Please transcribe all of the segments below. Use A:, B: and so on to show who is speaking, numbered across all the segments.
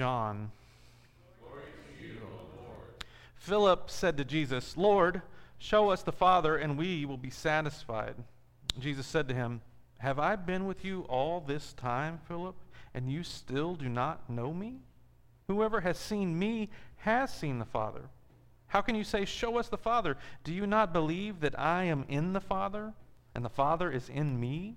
A: John. Philip said to Jesus, Lord, show us the Father, and we will be satisfied. Jesus said to him, Have I been with you all this time, Philip, and you still do not know me? Whoever has seen me has seen the Father. How can you say, Show us the Father? Do you not believe that I am in the Father, and the Father is in me?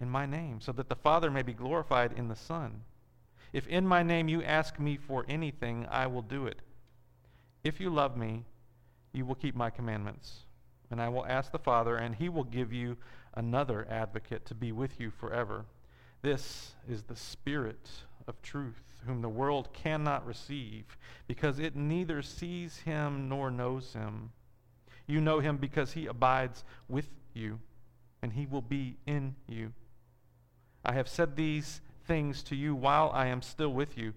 A: in my name, so that the Father may be glorified in the Son. If in my name you ask me for anything, I will do it. If you love me, you will keep my commandments. And I will ask the Father, and he will give you another advocate to be with you forever. This is the Spirit of truth, whom the world cannot receive, because it neither sees him nor knows him. You know him because he abides with you, and he will be in you. I have said these things to you while I am still with you.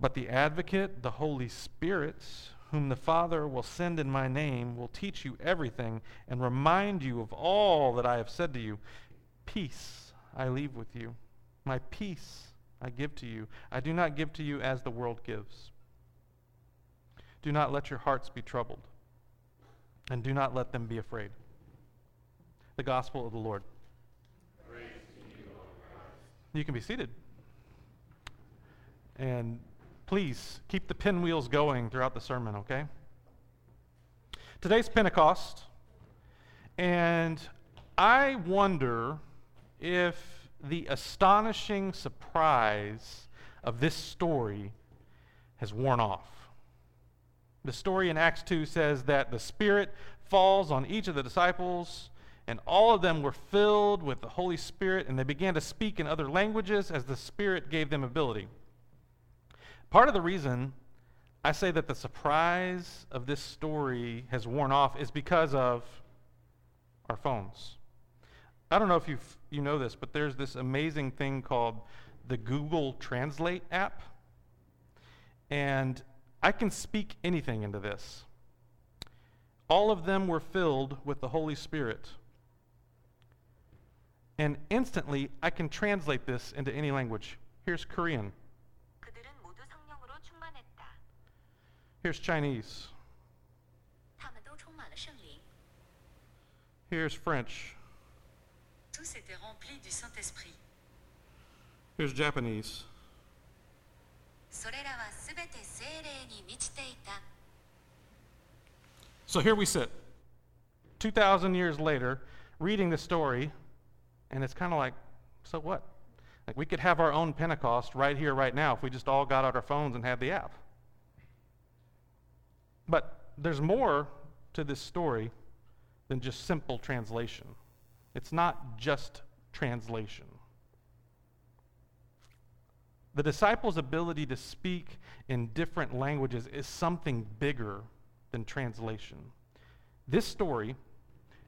A: But the advocate, the Holy Spirit, whom the Father will send in my name, will teach you everything and remind you of all that I have said to you. Peace I leave with you. My peace I give to you. I do not give to you as the world gives. Do not let your hearts be troubled, and do not let them be afraid. The Gospel of the Lord. You can be seated. And please keep the pinwheels going throughout the sermon, okay? Today's Pentecost, and I wonder if the astonishing surprise of this story has worn off. The story in Acts 2 says that the Spirit falls on each of the disciples and all of them were filled with the Holy Spirit, and they began to speak in other languages as the Spirit gave them ability. Part of the reason I say that the surprise of this story has worn off is because of our phones. I don't know if you you know this, but there's this amazing thing called the Google Translate app. And I can speak anything into this. All of them were filled with the Holy Spirit. And instantly, I can translate this into any language. Here's Korean. Here's Chinese. Here's French. Here's Japanese. So here we sit, 2,000 years later, reading the story and it's kind of like, so what? Like we could have our own Pentecost right here, right now, if we just all got out our phones and had the app. But there's more to this story than just simple translation. It's not just translation. The disciples' ability to speak in different languages is something bigger than translation. This story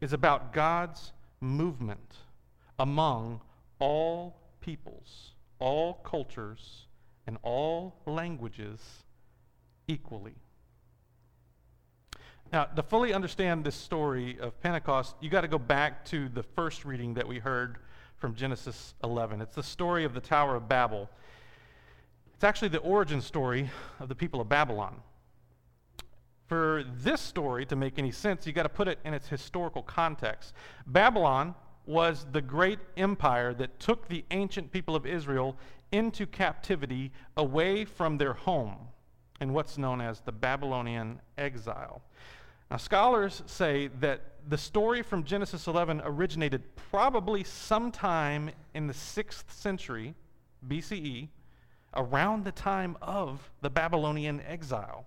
A: is about God's movement among all peoples, all cultures, and all languages equally. Now, to fully understand this story of Pentecost, you got to go back to the first reading that we heard from Genesis 11. It's the story of the Tower of Babel. It's actually the origin story of the people of Babylon. For this story to make any sense, you got to put it in its historical context. Babylon was the great empire that took the ancient people of Israel into captivity away from their home in what's known as the Babylonian exile. Now, scholars say that the story from Genesis 11 originated probably sometime in the 6th century BCE, around the time of the Babylonian exile.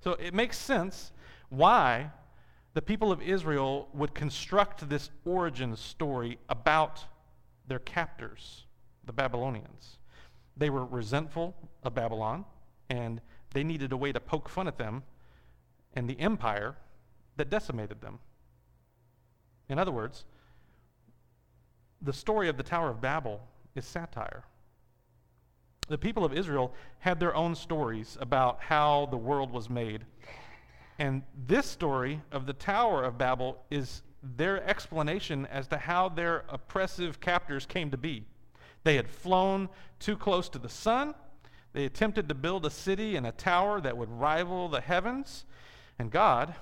A: So it makes sense why the people of Israel would construct this origin story about their captors, the Babylonians. They were resentful of Babylon, and they needed a way to poke fun at them and the empire that decimated them. In other words, the story of the Tower of Babel is satire. The people of Israel had their own stories about how the world was made. And this story of the Tower of Babel is their explanation as to how their oppressive captors came to be. They had flown too close to the sun. They attempted to build a city and a tower that would rival the heavens. And God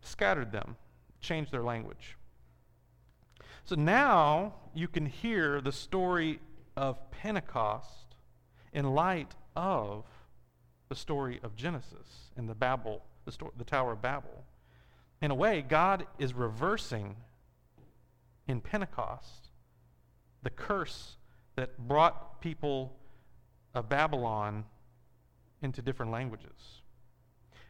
A: scattered them, changed their language. So now you can hear the story of Pentecost in light of the story of Genesis and the Babel, the, story, the Tower of Babel. In a way, God is reversing in Pentecost the curse that brought people of Babylon into different languages.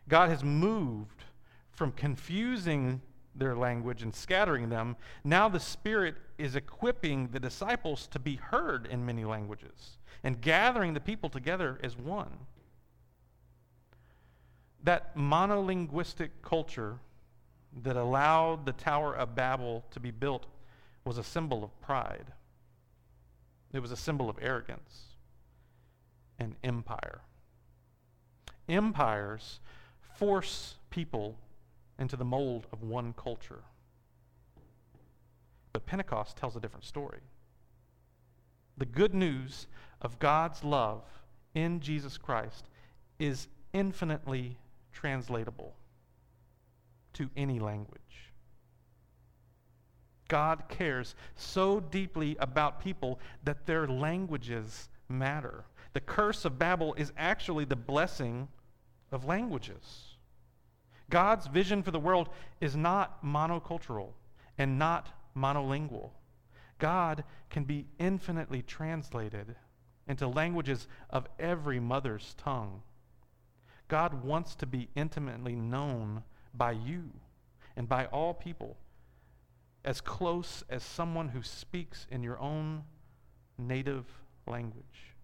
A: God has moved from confusing their language and scattering them. Now the Spirit is equipping the disciples to be heard in many languages and gathering the people together as one. That monolinguistic culture that allowed the Tower of Babel to be built was a symbol of pride. It was a symbol of arrogance and empire. Empires force people into the mold of one culture. But Pentecost tells a different story. The good news of God's love in Jesus Christ is infinitely translatable to any language. God cares so deeply about people that their languages matter. The curse of Babel is actually the blessing of languages. God's vision for the world is not monocultural and not monolingual. God can be infinitely translated into languages of every mother's tongue. God wants to be intimately known by you and by all people as close as someone who speaks in your own native language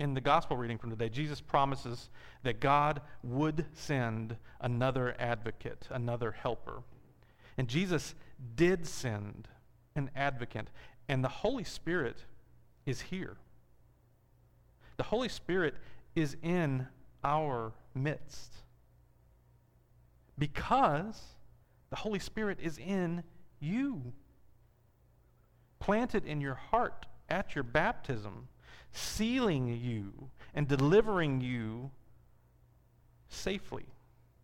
A: in the gospel reading from today, Jesus promises that God would send another advocate, another helper. And Jesus did send an advocate, and the Holy Spirit is here. The Holy Spirit is in our midst because the Holy Spirit is in you, planted in your heart at your baptism sealing you and delivering you safely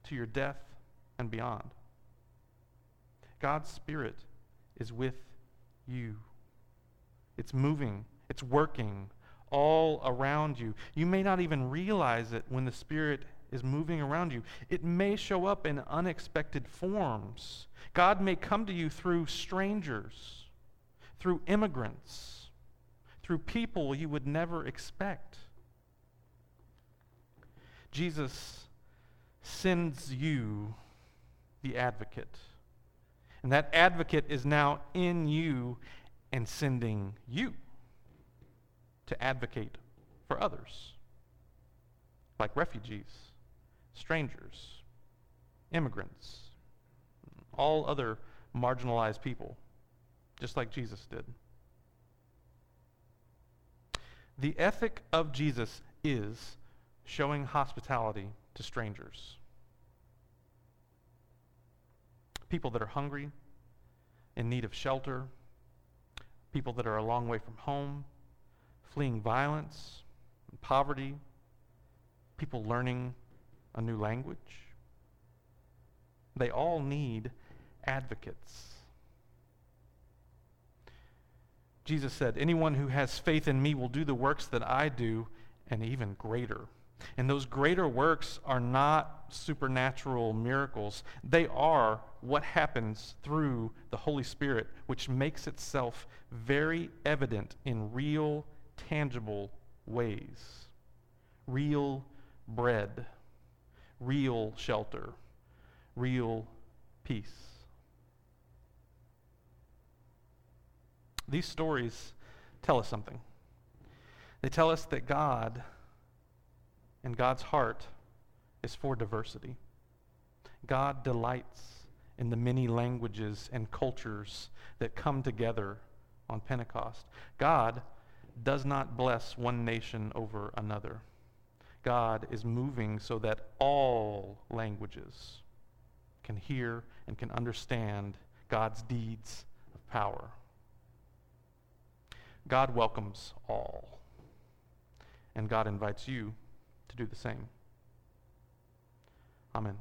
A: to your death and beyond. God's Spirit is with you. It's moving, it's working all around you. You may not even realize it when the Spirit is moving around you. It may show up in unexpected forms. God may come to you through strangers, through immigrants through people you would never expect. Jesus sends you the advocate. And that advocate is now in you and sending you to advocate for others, like refugees, strangers, immigrants, all other marginalized people, just like Jesus did. The ethic of Jesus is showing hospitality to strangers. People that are hungry, in need of shelter, people that are a long way from home, fleeing violence and poverty, people learning a new language. They all need advocates. Jesus said, Anyone who has faith in me will do the works that I do, and even greater. And those greater works are not supernatural miracles. They are what happens through the Holy Spirit, which makes itself very evident in real, tangible ways. Real bread, real shelter, real peace. These stories tell us something. They tell us that God and God's heart is for diversity. God delights in the many languages and cultures that come together on Pentecost. God does not bless one nation over another. God is moving so that all languages can hear and can understand God's deeds of power. God welcomes all, and God invites you to do the same. Amen.